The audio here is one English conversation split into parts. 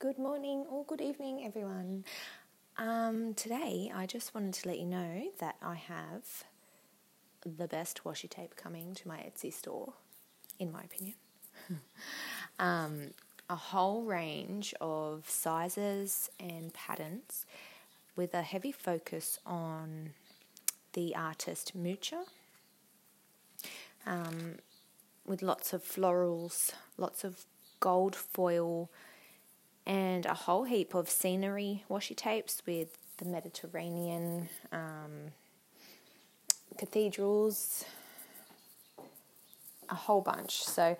Good morning or good evening, everyone. Um, today, I just wanted to let you know that I have the best washi tape coming to my Etsy store, in my opinion. um, a whole range of sizes and patterns with a heavy focus on the artist Mucha. Um, with lots of florals, lots of gold foil and a whole heap of scenery washi tapes with the Mediterranean, um, cathedrals, a whole bunch. So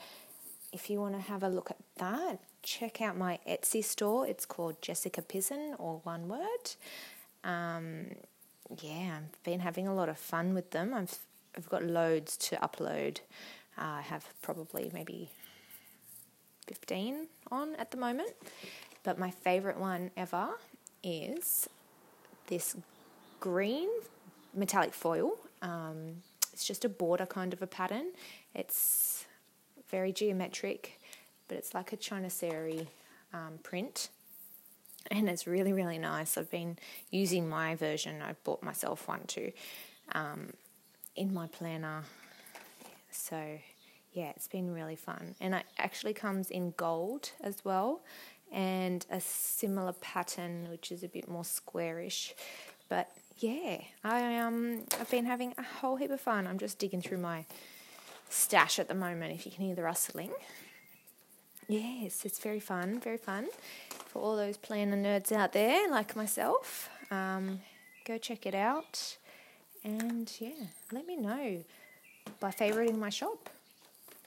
if you want to have a look at that, check out my Etsy store. It's called Jessica Pizen, or one word. Um, yeah, I've been having a lot of fun with them. I've I've got loads to upload. Uh, I have probably maybe 15 on at the moment. But my favourite one ever is this green metallic foil. Um, it's just a border kind of a pattern. It's very geometric, but it's like a Chinoiserie um, print. And it's really, really nice. I've been using my version. I bought myself one too um, in my planner. So yeah, it's been really fun. And it actually comes in gold as well and a similar pattern which is a bit more squarish. But yeah, I um I've been having a whole heap of fun. I'm just digging through my stash at the moment if you can hear the rustling. Yes, it's very fun, very fun. For all those planner nerds out there like myself, um, go check it out. And yeah, let me know by favoriting my shop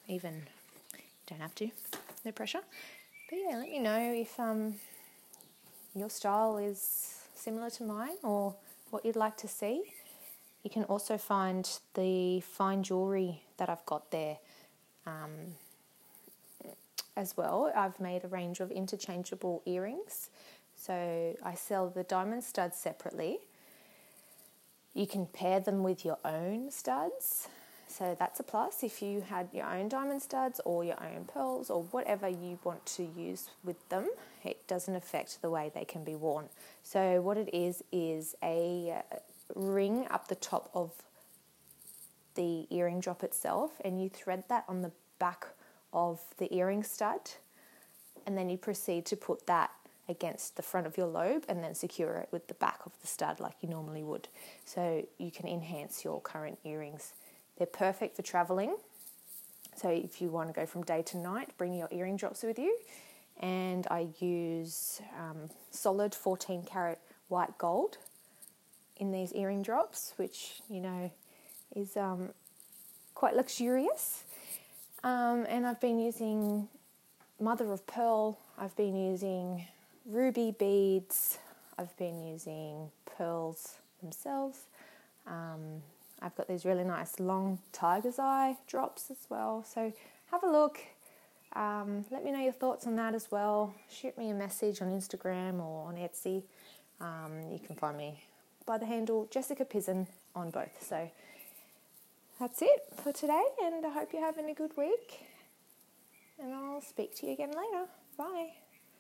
even. Don't have to, no pressure. But yeah, let me know if um, your style is similar to mine or what you'd like to see. You can also find the fine jewellery that I've got there um, as well. I've made a range of interchangeable earrings. So I sell the diamond studs separately. You can pair them with your own studs. So that's a plus if you had your own diamond studs or your own pearls or whatever you want to use with them. It doesn't affect the way they can be worn. So what it is is a uh, ring up the top of the earring drop itself and you thread that on the back of the earring stud and then you proceed to put that against the front of your lobe and then secure it with the back of the stud like you normally would. So you can enhance your current earrings they're perfect for traveling. So if you want to go from day to night, bring your earring drops with you. And I use um, solid 14 karat white gold in these earring drops, which you know is um, quite luxurious. Um, and I've been using mother of pearl. I've been using ruby beads. I've been using pearls themselves. Um, I've got these really nice long tiger's eye drops as well. So have a look. Um, let me know your thoughts on that as well. Shoot me a message on Instagram or on Etsy. Um, you can find me by the handle Jessica Pizen on both. So that's it for today, and I hope you're having a good week. And I'll speak to you again later. Bye.